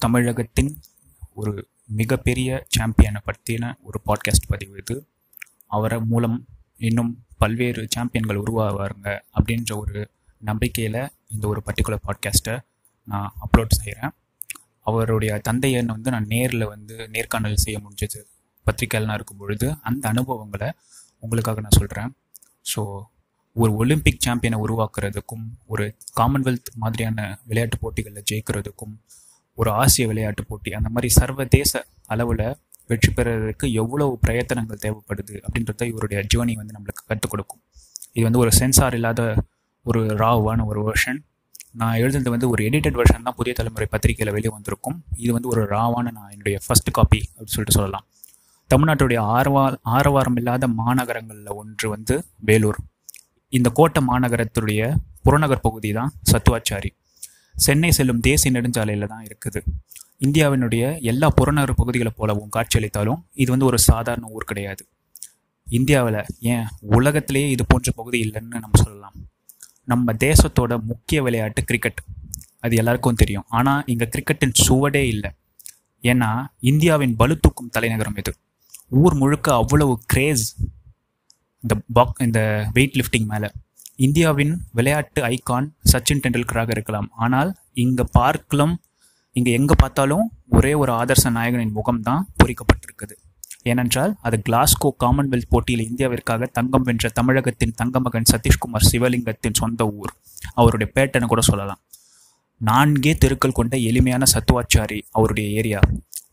தமிழகத்தின் ஒரு மிகப்பெரிய சாம்பியனை பற்றின ஒரு பாட்காஸ்ட் பதிவு இது. அவரை மூலம் இன்னும் பல்வேறு சாம்பியன்கள் உருவாவாருங்க அப்படின்ற ஒரு நம்பிக்கையில் இந்த ஒரு பர்டிகுலர் பாட்காஸ்ட்டை நான் அப்லோட் செய்கிறேன் அவருடைய தந்தையை வந்து நான் நேரில் வந்து நேர்காணல் செய்ய முடிஞ்சது பத்திரிக்கைலாம் இருக்கும் பொழுது அந்த அனுபவங்களை உங்களுக்காக நான் சொல்கிறேன் ஸோ ஒரு ஒலிம்பிக் சாம்பியனை உருவாக்குறதுக்கும் ஒரு காமன்வெல்த் மாதிரியான விளையாட்டு போட்டிகளில் ஜெயிக்கிறதுக்கும் ஒரு ஆசிய விளையாட்டு போட்டி. அந்த மாதிரி சர்வதேச அளவில் வெற்றி பெறுறதுக்கு எவ்வளவு பிரயத்தனங்கள் தேவைப்படுது அப்படின்றத இவருடைய ஜேர்னி வந்து நம்மளுக்கு கற்றுக் கொடுக்கும். இது வந்து ஒரு சென்சார் இல்லாத ஒரு ராவான ஒரு வெர்ஷன் நான் எழுதுனது வந்து ஒரு எடிட்டட் வெர்ஷன் தான் புதிய தலைமுறை பத்திரிகையில் வெளியே வந்திருக்கும். இது வந்து ஒரு ராவான நான் என்னுடைய ஃபர்ஸ்ட் காப்பி அப்படின்னு சொல்லிட்டு சொல்லலாம். தமிழ்நாட்டுடைய ஆரவா ஆரவாரம் இல்லாத மாநகரங்களில் ஒன்று வந்து வேலூர். இந்த கோட்டை மாநகரத்துடைய புறநகர் பகுதி தான் சத்துவாச்சாரி. சென்னை செல்லும் தேசிய நெடுஞ்சாலையில் தான் இருக்குது. இந்தியாவினுடைய எல்லா புறநகர் பகுதிகளை போலவும் காட்சியளித்தாலும் இது வந்து ஒரு சாதாரண ஊர் கிடையாது. இந்தியாவில் ஏன் உலகத்திலேயே இது போன்ற பகுதி இல்லைன்னு நம்ம சொல்லலாம். நம்ம தேசத்தோட முக்கிய விளையாட்டு கிரிக்கெட் அது எல்லாருக்கும் தெரியும். ஆனால் இங்கே கிரிக்கெட்டின் சுவடே இல்லை. ஏன்னா இந்தியாவின் பலுத்தூக்கும் தலைநகரம் இது. ஊர் முழுக்க அவ்வளவு கிரேஸ் இந்த பாக் இந்த வெயிட் லிஃப்டிங் மேலே. இந்தியாவின் விளையாட்டு ஐகான் சச்சின் டெண்டுல்கராக இருக்கலாம். ஆனால் இங்கே பார்க்கலாம் இங்கே எங்கே பார்த்தாலும் ஒரே ஒரு ஆதர்ச நாயகனின் முகம் தான் பொறிக்கப்பட்டிருக்குது. ஏனென்றால் அது கிளாஸ்கோ காமன்வெல்த் போட்டியில் இந்தியாவிற்காக தங்கம் வென்ற தமிழகத்தின் தங்கமகன் சதீஷ்குமார் சிவலிங்கத்தின் சொந்த ஊர். அவருடைய பேட்டனை கூட சொல்லலாம். நான்கே தெருக்கள் கொண்ட எளிமையான சத்துவாச்சாரி அவருடைய ஏரியா.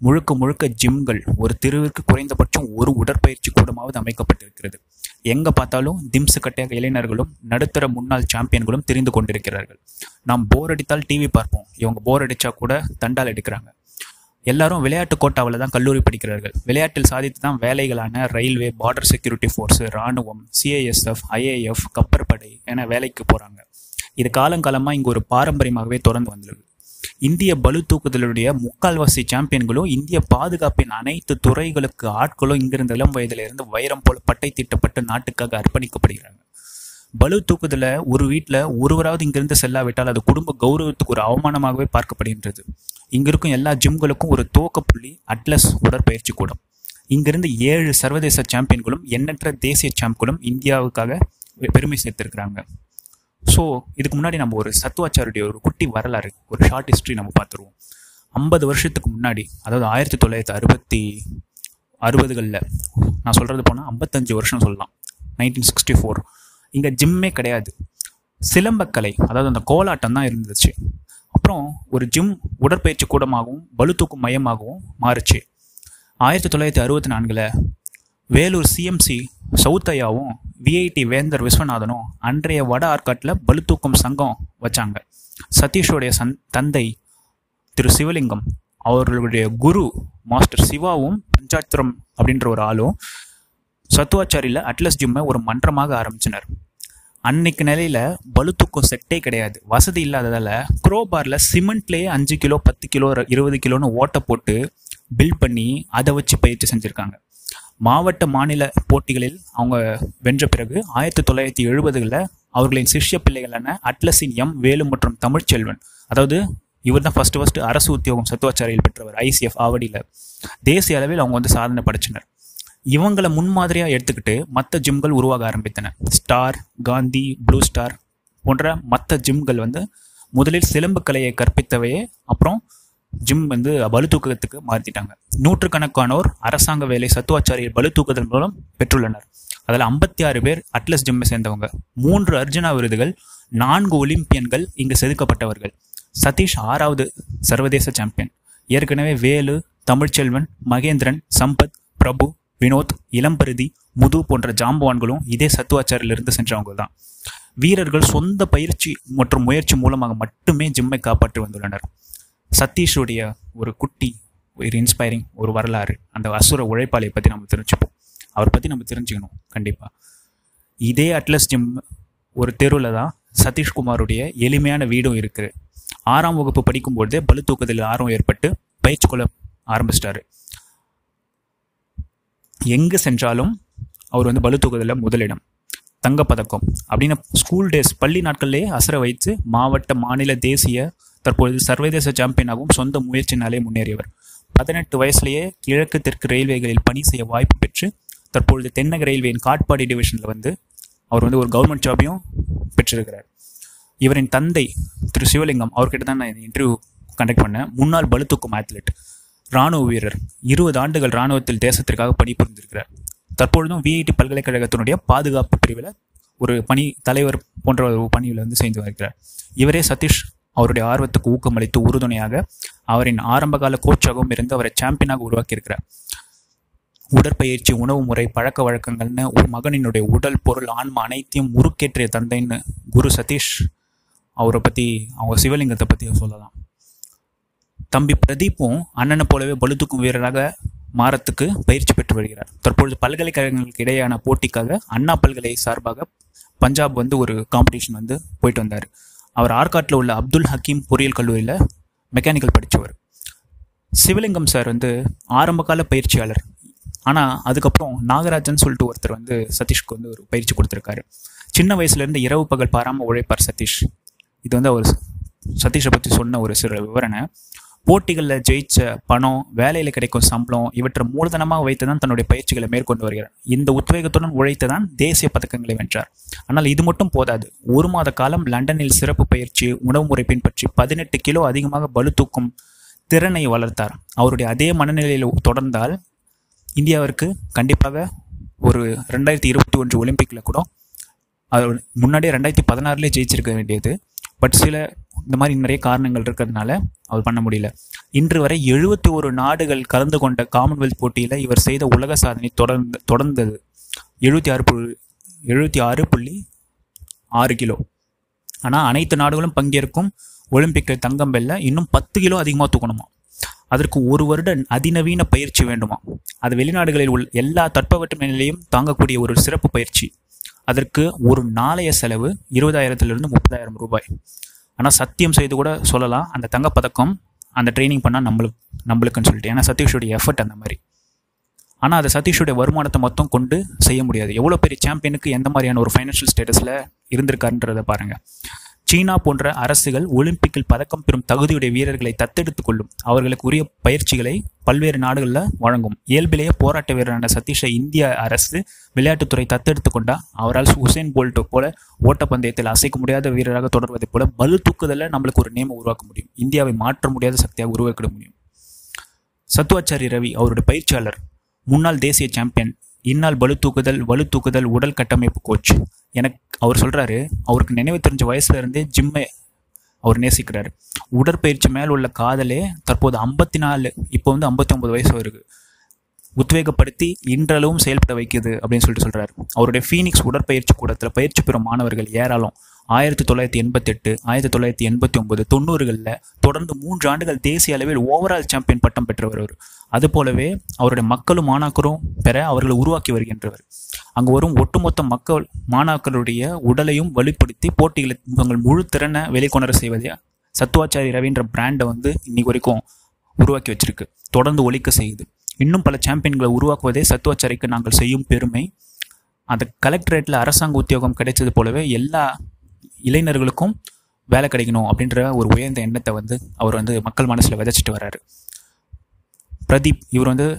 முழுக்க முழுக்க ஜிம்கள் ஒரு தெருவிற்கு குறைந்தபட்சம் ஒரு உடற்பயிற்சி கூடமாவது அமைக்கப்பட்டிருக்கிறது. எங்க பார்த்தாலும் திம்சு கட்டையாக இளைஞர்களும் நடுத்தர முன்னாள் சாம்பியன்களும் தெரிந்து கொண்டிருக்கிறார்கள். நாம் போர் அடித்தால் டிவி பார்ப்போம். இவங்க போர் அடித்தா கூட தண்டால் எடுக்கிறாங்க. எல்லாரும் விளையாட்டு கோட்டாவில் தான் கல்லூரி படிக்கிறார்கள். விளையாட்டில் சாதித்து தான் வேலைகளான ரயில்வே பார்டர் செக்யூரிட்டி ஃபோர்ஸு ராணுவம் சிஐஎஸ்எஃப் ஐஏஎஃப் கப்பற்படை என வேலைக்கு போகிறாங்க இது காலங்காலமாக இங்கே ஒரு பாரம்பரியமாகவே தொடர்ந்து வந்துள்ளது இந்திய பளு தூக்குதலுடைய முக்கால்வாசி சாம்பியன்களும் இந்திய பாதுகாப்பின் அனைத்து துறைகளுக்கு ஆட்களும் இங்கிருந்து இளம் வயதிலிருந்து வைரம் போல பட்டை தீட்டப்பட்டு நாட்டுக்காக அர்ப்பணிக்கப்படுகிறாங்க. பலு தூக்குதல ஒரு வீட்டில் ஒருவராவது இங்கிருந்து செல்லாவிட்டால் அது குடும்ப கௌரவத்துக்கு ஒரு அவமானமாகவே பார்க்கப்படுகின்றது. இங்கிருக்கும் எல்லா ஜிம்களுக்கும் ஒரு துவக்க புள்ளி அட்லஸ் உடற்பயிற்சி கூடம். இங்கிருந்து ஏழு சர்வதேச சாம்பியன்களும் எண்ணற்ற தேசிய சாம்பியன்களும் இந்தியாவுக்காக பெருமை சேர்த்திருக்கிறாங்க. ஸோ இதுக்கு முன்னாடி நம்ம ஒரு சத்துவாச்சாருடைய ஒரு குட்டி வரலாறு ஒரு ஷார்ட் ஹிஸ்ட்ரி நம்ம பார்த்துருவோம். ஐம்பது வருஷத்துக்கு முன்னாடி அதாவது ஆயிரத்தி தொள்ளாயிரத்தி அறுபத்தி அறுபதுகளில் நான் சொல்கிறது போனால் ஐம்பத்தஞ்சு வருஷம் சொல்லலாம். நைன்டீன் சிக்ஸ்டி ஃபோர் இங்கே ஜிம்மே கிடையாது. சிலம்பக்கலை அதாவது அந்த கோலாட்டம் தான் இருந்துச்சு. அப்புறம் ஒரு ஜிம் உடற்பயிற்சி கூடமாகவும் பளுதூக்கும் மையமாகவும் மாறுச்சு. ஆயிரத்தி தொள்ளாயிரத்தி அறுபத்தி நான்கில் வேலூர் சிஎம்சி சவுத்தையாவும் விஐடி வேந்தர் விஸ்வநாதனும் அன்றைய வட ஆற்காட்டில் பலுத்தூக்கும் சங்கம் வச்சாங்க. சதீஷோடைய சன் தந்தை திரு சிவலிங்கம் அவர்களுடைய குரு மாஸ்டர் சிவாவும் பஞ்சாத்திரம் அப்படின்ற ஒரு ஆளும் சத்துவாச்சாரியில் அட்லஸ் ஜிம்மை ஒரு மன்றமாக ஆரம்பிச்சினர். அன்னைக்கு நிலையில் பளுதூக்கம் செட்டே கிடையாது. வசதி இல்லாததால் குரோபாரில் சிமெண்ட்லேயே அஞ்சு கிலோ பத்து கிலோ இருபது கிலோன்னு ஓட்டை போட்டு பில்ட் பண்ணி அதை வச்சு பயிற்சி செஞ்சுருக்காங்க. மாவட்ட மாநில போட்டிகளில் அவங்க வென்ற பிறகு ஆயிரத்தி தொள்ளாயிரத்தி எழுபதுகளில் அவர்களின் சிஷ்ய பிள்ளைகளான அட்லஸின் எம் வேலு மற்றும் தமிழ்ச்செல்வன் அதாவது இவர் தான் ஃபர்ஸ்ட் ஃபஸ்ட்டு அரசு உத்தியோகம் சத்துவாச்சாரியில் பெற்றவர் ஐசிஎஃப் ஆவடியில். தேசிய அளவில் அவங்க வந்து சாதனை படைச்சினர். இவங்களை முன்மாதிரியாக எடுத்துக்கிட்டு மற்ற ஜிம்கள் உருவாக ஆரம்பித்தன. ஸ்டார் காந்தி ப்ளூ ஸ்டார் போன்ற மற்ற ஜிம்கள் வந்து முதலில் சிலம்பு கலையை கற்பித்தவையே அப்புறம் ஜிம் வந்து பளுதூக்கத்துக்கு மாற்றிட்டாங்க நூற்றுக்கணக்கானோர் அரசாங்க வேலை சத்துவாச்சாரியில் பளுதூக்குதல் மூலம் பெற்றுள்ளனர். அதில் ஐம்பத்தி ஆறு பேர் அட்லஸ் ஜிம்மை சேர்ந்தவங்க. மூன்று அர்ஜுனா விருதுகள் நான்கு ஒலிம்பியன்கள் இங்கு செதுக்கப்பட்டவர்கள். சதீஷ் ஆறாவது சர்வதேச சாம்பியன் ஏற்கனவே வேலு தமிழ்ச்செல்வன் மகேந்திரன் சம்பத் பிரபு வினோத் இளம்பருதி முது போன்ற ஜாம்பவான்களும் இதே சத்துவாச்சாரிலிருந்து சென்றவங்க தான் வீரர்கள் சொந்த பயிற்சி மற்றும் முயற்சி மூலமாக மட்டுமே ஜிம்மை காப்பாற்றி வந்துள்ளனர். சதீஷுடைய ஒரு குட்டி ஒரு இன்ஸ்பைரிங் ஒரு வரலாறு அந்த அசுர உழைப்பாளியை பற்றி நம்ம தெரிஞ்சுப்போம். அவரை பற்றி நம்ம தெரிஞ்சுக்கணும் கண்டிப்பாக இதே அட்லஸ் ஜிம் ஒரு தெருவில் தான் சதீஷ்குமாருடைய எளிமையான வீடும் இருக்குது ஆறாம் வகுப்பு படிக்கும்போதே பளு தூக்கத்தில் ஆர்வம் ஏற்பட்டு பயிற்சி கொள்ள ஆரம்பிச்சிட்டாரு. எங்கு சென்றாலும் அவர் வந்து பளு தூக்கத்தில் முதலிடம். தங்கப்பதக்கம் அப்படின்னு ஸ்கூல் டேஸ் பள்ளி நாட்கள்லேயே அசர வைத்து மாவட்ட மாநில தேசிய தற்பொழுது சர்வதேச சாம்பியனாகவும் சொந்த முயற்சினாலே முன்னேறியவர். பதினெட்டு வயசுலேயே கிழக்கு தெற்கு ரயில்வேகளில் பணி செய்ய வாய்ப்பு பெற்று தற்பொழுது தென்னக ரயில்வேயின் காட்பாடி டிவிஷனில் வந்து அவர் வந்து ஒரு கவர்மெண்ட் ஜாபையும் பெற்றிருக்கிறார். இவரின் தந்தை திரு சிவலிங்கம் அவர்கிட்ட தான் நான் இன்டர்வியூ கண்டக்ட் பண்ணேன். முன்னாள் பளுத்துக்கும் அத்லெட் ராணுவ வீரர் இருபது ஆண்டுகள் இராணுவத்தில் தேசத்திற்காக பணிபுரிந்திருக்கிறார். தற்பொழுதும் விஐடி பல்கலைக்கழகத்தினுடைய பாதுகாப்பு பிரிவில் ஒரு பணி தலைவர் போன்ற ஒரு பணியில் வந்து செய்து வருகிறார் இவரே சதீஷ் அவருடைய ஆர்வத்துக்கு ஊக்கமளித்து உறுதுணையாக அவரின் ஆரம்பகால கோச்சாகவும் இருந்து அவரை சாம்பியனாக உருவாக்கியிருக்கிறார். உடற்பயிற்சி உணவு முறை பழக்க வழக்கங்கள்னு ஒரு மகனினுடைய உடல் பொருள் ஆன்மா அனைத்தையும் முறுக்கேற்றிய தந்தைன்னு குரு சதீஷ் அவரை பற்றி அவங்க சிவலிங்கத்தை பற்றி சொல்லலாம். தம்பி பிரதீப்பும் அண்ணனை போலவே பளுதூக்கும் வீரராக மாறத்துக்கு பயிற்சி பெற்று வருகிறார். தற்பொழுது பல்கலைக்கழகங்களுக்கு இடையேயான போட்டிக்காக அண்ணா பல்கலை சார்பாக பஞ்சாப் வந்து ஒரு காம்படிஷன் வந்து போயிட்டு வந்தார். அவர் ஆர்காட்டில் உள்ள அப்துல் ஹக்கீம் பொறியியல் கல்லூரியில் மெக்கானிக்கல் படித்தவர் சிவலிங்கம் சார் வந்து ஆரம்பகால பயிற்சியாளர். ஆனால் அதுக்கப்புறம் நாகராஜன் சொல்லிட்டு ஒருத்தர் வந்து சதீஷ்க்கு வந்து ஒரு பயிற்சி கொடுத்துருக்காரு. சின்ன வயசுலேருந்து இரவு பகல் பாராமல் உழைப்பார் சதீஷ். இது வந்து அவர் சதீஷை பற்றி சொன்ன ஒரு சில விவரணை. போட்டிகளில் ஜெயிச்ச பணம் வேலையில் கிடைக்கும் சம்பளம் இவற்றை மூலதனமாக வைத்து தான் தன்னுடைய பயிற்சிகளை மேற்கொண்டு வருகிறார். இந்த உத்வேகத்துடன் உழைத்து தான் தேசிய பதக்கங்களை வென்றார். ஆனால் இது மட்டும் போதாது. ஒரு மாத காலம் லண்டனில் சிறப்பு பயிற்சி உணவு முறை பின்பற்றி பதினெட்டு கிலோ அதிகமாக பலு தூக்கும் திறனை வளர்த்தார். அவருடைய அதே மனநிலையில் தொடர்ந்தால் இந்தியாவிற்கு கண்டிப்பாக ஒரு ரெண்டாயிரத்தி இருபத்தி ஒன்று ஒலிம்பிக்கில் கூட அது முன்னாடியே ரெண்டாயிரத்தி பதினாறுலேயே ஜெயிச்சிருக்க வேண்டியது. பட் சில இந்த மாதிரி நிறைய காரணங்கள் இருக்கிறதுனால அவர் பண்ண முடியல. இன்று வரை எழுபத்தி ஒரு நாடுகள் கலந்து கொண்ட காமன்வெல்த் போட்டியில் இவர் செய்த உலக சாதனை தொடர்ந்து தொடர்ந்தது. எழுபத்தி ஆறு புள்ளி எழுபத்தி ஆறு புள்ளி ஆறு கிலோ. ஆனால் அனைத்து நாடுகளும் பங்கேற்கும் ஒலிம்பிக்கில் தங்கம் வெல்ல இன்னும் பத்து கிலோ அதிகமாக தூக்கணுமா? அதற்கு ஒரு வருட அதிநவீன பயிற்சி வேண்டுமா? அது வெளிநாடுகளில் உள்ள எல்லா தட்பவெட்ப நிலையும் தாங்கக்கூடிய ஒரு சிறப்பு பயிற்சி. அதற்கு ஒரு நாளைய செலவு இருபதாயிரத்திலிருந்து முப்பதாயிரம் ரூபாய். ஆனால் சத்தியம் செய்து கூட சொல்லலாம். அந்த தங்கப்பதக்கம் அந்த ட்ரைனிங் பண்ணால் நம்மளுக்கு நம்மளுக்குன்னு சொல்லிட்டு. ஏன்னா சதீஷுடைய எஃபர்ட் அந்த மாதிரி. ஆனால் அதை சதீஷுடைய வருமானத்தை மொத்தம் கொண்டு செய்ய முடியாது. எவ்வளோ பெரிய சாம்பியனுக்கு எந்த மாதிரியான ஒரு ஃபைனான்ஷியல் ஸ்டேட்டஸில் இருந்திருக்காருன்றதை பாருங்கள் சீனா போன்ற அரசுகள் ஒலிம்பிக்கில் பதக்கம் பெறும் தகுதியுடைய வீரர்களை தத்தெடுத்துக் கொள்ளும் அவர்களுக்கு உரிய பயிற்சிகளை பல்வேறு நாடுகளில் வழங்கும். இயல்பிலேயே போராட்ட வீரரான சதீஷை இந்திய அரசு விளையாட்டுத்துறை தத்தெடுத்து கொண்டா அவரால் ஹுசேன் போல்ட் போல ஓட்டப்பந்தயத்தில் அசைக்க முடியாத வீரராக தொடர்வதைப் போல பலு தூக்குதலில் நம்மளுக்கு ஒரு நேமம் உருவாக்க முடியும். இந்தியாவை மாற்ற முடியாத சக்தியாக உருவாக்கிட முடியும். சத்துவாச்சாரி ரவி அவருடைய பயிற்சியாளர் முன்னாள் தேசிய சாம்பியன் இன்னால் வலு தூக்குதல் வலு தூக்குதல் உடல் கட்டமைப்பு கோச் எனக்கு அவர் சொல்கிறாரு அவருக்கு நினைவு தெரிஞ்ச வயசுலேருந்தே ஜிம்மை அவர் நேசிக்கிறார். உடற்பயிற்சி மேல் உள்ள காதலே தற்போது ஐம்பத்தி நாலு இப்போ வந்து ஐம்பத்தி ஒன்பது வயசு வருது. உத்வேகப்படுத்தி இன்றளவும் செயல்பட வைக்குது அப்படின்னு சொல்லிட்டு சொல்கிறார் அவருடைய ஃபீனிக்ஸ் உடற்பயிற்சி கூடத்தில் பயிற்சி பெறும் மாணவர்கள் ஏராளம். ஆயிரத்தி தொள்ளாயிரத்தி எண்பத்தெட்டு ஆயிரத்தி தொள்ளாயிரத்தி எண்பத்தி ஒன்பது தொண்ணூறுகளில் தொடர்ந்து மூன்று ஆண்டுகள் தேசிய அளவில் ஓவரால் சாம்பியன் பட்டம் பெற்றவர் அவர். அதுபோலவே அவருடைய மக்களும் மாணாக்கரும் பெற அவர்களை உருவாக்கி வருகின்றவர். அங்கு வரும் ஒட்டுமொத்த மக்கள் மாணாக்கருடைய உடலையும் வலுப்படுத்தி போட்டிகளை தங்கள் முழு திறனை வெளிக்கொணர செய்வதே சத்துவாச்சாரி ரவின்ற பிராண்டை வந்து இன்னைக்கு வரைக்கும் உருவாக்கி வச்சிருக்கு. தொடர்ந்து ஒழிக்க செய்யுது. இன்னும் பல சாம்பியன்களை உருவாக்குவதே சத்துவாச்சாரிக்கு நாங்கள் செய்யும் பெருமை. அந்த கலெக்டரேட்டில் அரசாங்க உத்தியோகம் கிடைச்சது போலவே எல்லா இளைஞர்களுக்கும் வேலை கிடைக்கணும் அப்படின்ற ஒரு உயர்ந்த எண்ணத்தை வந்து அவர் வந்து மக்கள் மனசில் விதைச்சிட்டு வர்றாரு. பிரதீப் இவர் வந்து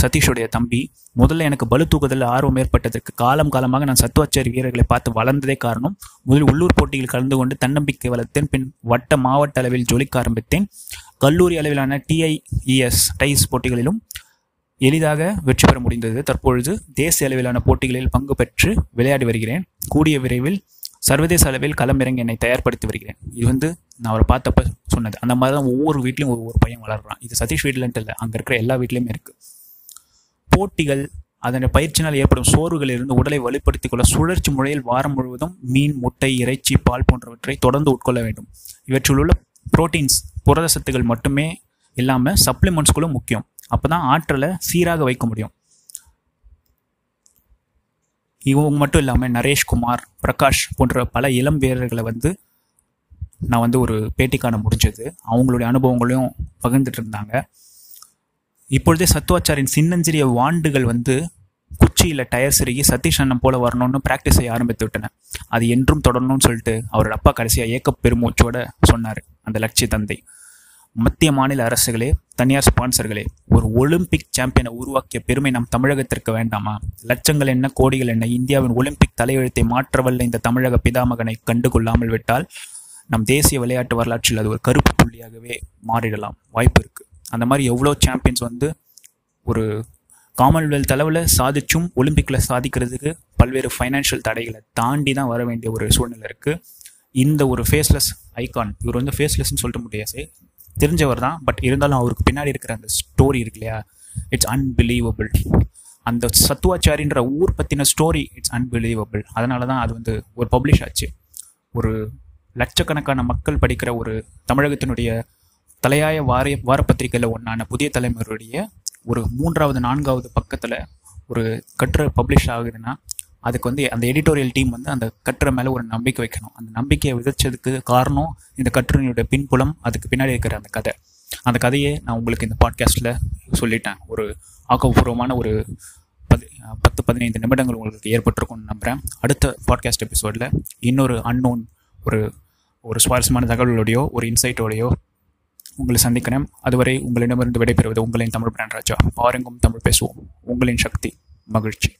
சதீஷுடைய தம்பி. முதல்ல எனக்கு பளு தூக்குதலில் ஆர்வம் ஏற்பட்டதற்கு காலம் காலமாக நான் சத்துவாச்சாரி வீரர்களை பார்த்து வளர்ந்ததே காரணம். முதலில் உள்ளூர் போட்டியில் கலந்து கொண்டு தன்னம்பிக்கை வளர்த்தேன். பின் வட்ட மாவட்ட அளவில் ஜொலிக்க ஆரம்பித்தேன். கல்லூரி அளவிலான டிஐஇஎஸ் டைஸ் போட்டிகளிலும் எளிதாக வெற்றி பெற முடிந்தது. தற்பொழுது தேசிய அளவிலான போட்டிகளில் பங்கு பெற்று விளையாடி வருகிறேன். கூடிய விரைவில் சர்வதேச அளவில் களமிறங்கி என்னை தயார்படுத்தி வருகிறேன். இது வந்து நான் அவரை பார்த்தப்ப சொன்னது. அந்த மாதிரி தான் ஒவ்வொரு வீட்லையும் ஒவ்வொரு பையன் வளர்கிறான் இது சதீஷ் வீட்டிலன்ட்டு இல்லை அங்கே இருக்கிற எல்லா வீட்லேயுமே இருக்குது போட்டிகள் அதன் பயிற்சினால் ஏற்படும் சோர்வுகளிலிருந்து உடலை வலுப்படுத்திக் கொள்ள சுழற்சி முறையில் வாரம் முழுவதும் மீன் முட்டை இறைச்சி பால் போன்றவற்றை தொடர்ந்து உட்கொள்ள வேண்டும். இவற்றில் உள்ள புரோட்டீன்ஸ் புரத சத்துக்கள் மட்டுமே இல்லாமல் சப்ளிமெண்ட்ஸ்களும் முக்கியம். அப்போ தான் ஆற்றலை சீராக வைக்க முடியும். இவங்க மட்டும் இல்லாமல் நரேஷ்குமார் பிரகாஷ் போன்ற பல இளம் வீரர்களை வந்து நான் வந்து ஒரு பேட்டி காண முடிஞ்சது. அவங்களுடைய அனுபவங்களையும் பகிர்ந்துட்டு இருந்தாங்க. இப்பொழுதே சத்துவாச்சாரின் சின்னஞ்சிறிய வாண்டுகள் வந்து குச்சியில் டயர் சிறுகி சதீஷ் அண்ணன் போல வரணும்னு ப்ராக்டிஸ் செய்ய ஆரம்பித்து விட்டன. அது என்றும் தொடரணும்னு சொல்லிட்டு அவரோட அப்பா கடைசியாக ஏக்க பெருமூச்சோட சொன்னார் அந்த லட்சிய தந்தை. மத்திய மாநில அரசுகளே தனியார் ஸ்பான்சர்களே ஒரு ஒலிம்பிக் சாம்பியனை உருவாக்கிய பெருமை நம் தமிழகத்திற்கு வேண்டாமா? லட்சங்கள் என்ன கோடிகள் என்ன இந்தியாவின் ஒலிம்பிக் தலையெழுத்தை மாற்றவல்ல இந்த தமிழக பிதாமகனை கண்டுகொள்ளாமல் விட்டால் நம் தேசிய விளையாட்டு வரலாற்றில் அது ஒரு கருப்பு புள்ளியாகவே மாறிடலாம். வாய்ப்பு இருக்குது அந்த மாதிரி எவ்வளோ சாம்பியன்ஸ் வந்து ஒரு காமன்வெல்த் அளவில் சாதிச்சும் ஒலிம்பிக்கில் சாதிக்கிறதுக்கு பல்வேறு ஃபைனான்ஷியல் தடைகளை தாண்டி தான் வர வேண்டிய ஒரு சூழ்நிலை இருக்குது இந்த ஒரு ஃபேஸ்லெஸ் ஐகான் இவர் வந்து ஃபேஸ்லெஸ்ன்னு சொல்லிட்டு முடியாது. தெரிஞ்சவர் தான். பட் இருந்தாலும் அவருக்கு பின்னாடி இருக்கிற அந்த ஸ்டோரி இருக்கு இல்லையா? இட்ஸ் அன்பிலீவபிள் அந்த சத்துவாச்சாரின்ற ஊர் பற்றின ஸ்டோரி இட்ஸ் அன்பிலீவபிள் அதனால தான் அது வந்து ஒரு பப்ளிஷ் ஆச்சு. ஒரு லட்சக்கணக்கான மக்கள் படிக்கிற ஒரு தமிழகத்தினுடைய தலையாய வாரிய வாரப்பத்திரிகையில் ஒன்றான புதிய தலைமுறையுடைய ஒரு மூன்றாவது நான்காவது பக்கத்தில் ஒரு கட்டுரை பப்ளிஷ் ஆகுதுன்னா அதுக்கு வந்து அந்த எடிட்டோரியல் டீம் வந்து அந்த கட்டுரை மேலே ஒரு நம்பிக்கை வைக்கணும். அந்த நம்பிக்கையை விதைச்சதுக்கு காரணம் இந்த கட்டுரையினுடைய பின்புலம் அதுக்கு பின்னாடி இருக்கிற அந்த கதை. அந்த கதையை நான் உங்களுக்கு இந்த பாட்காஸ்ட்டில் சொல்லிட்டேன். ஒரு ஆக்கப்பூர்வமான ஒரு பதி பத்து பதினைந்து நிமிடங்கள் உங்களுக்கு ஏற்பட்டிருக்கும்னு நம்புகிறேன் அடுத்த பாட்காஸ்ட் எபிசோடில் இன்னொரு அன்னோன் ஒரு ஒரு சுவாரஸ்யமான தகவலோடையோ ஒரு இன்சைட்டோடையோ உங்களை சந்திக்கிறேன். அதுவரை உங்களிடமிருந்து விடைபெறுவது உங்களின் தமிழ் பிரான்ராஜா பாருங்கும் தமிழ் பேசுவோம். உங்களின் சக்தி மகிழ்ச்சி.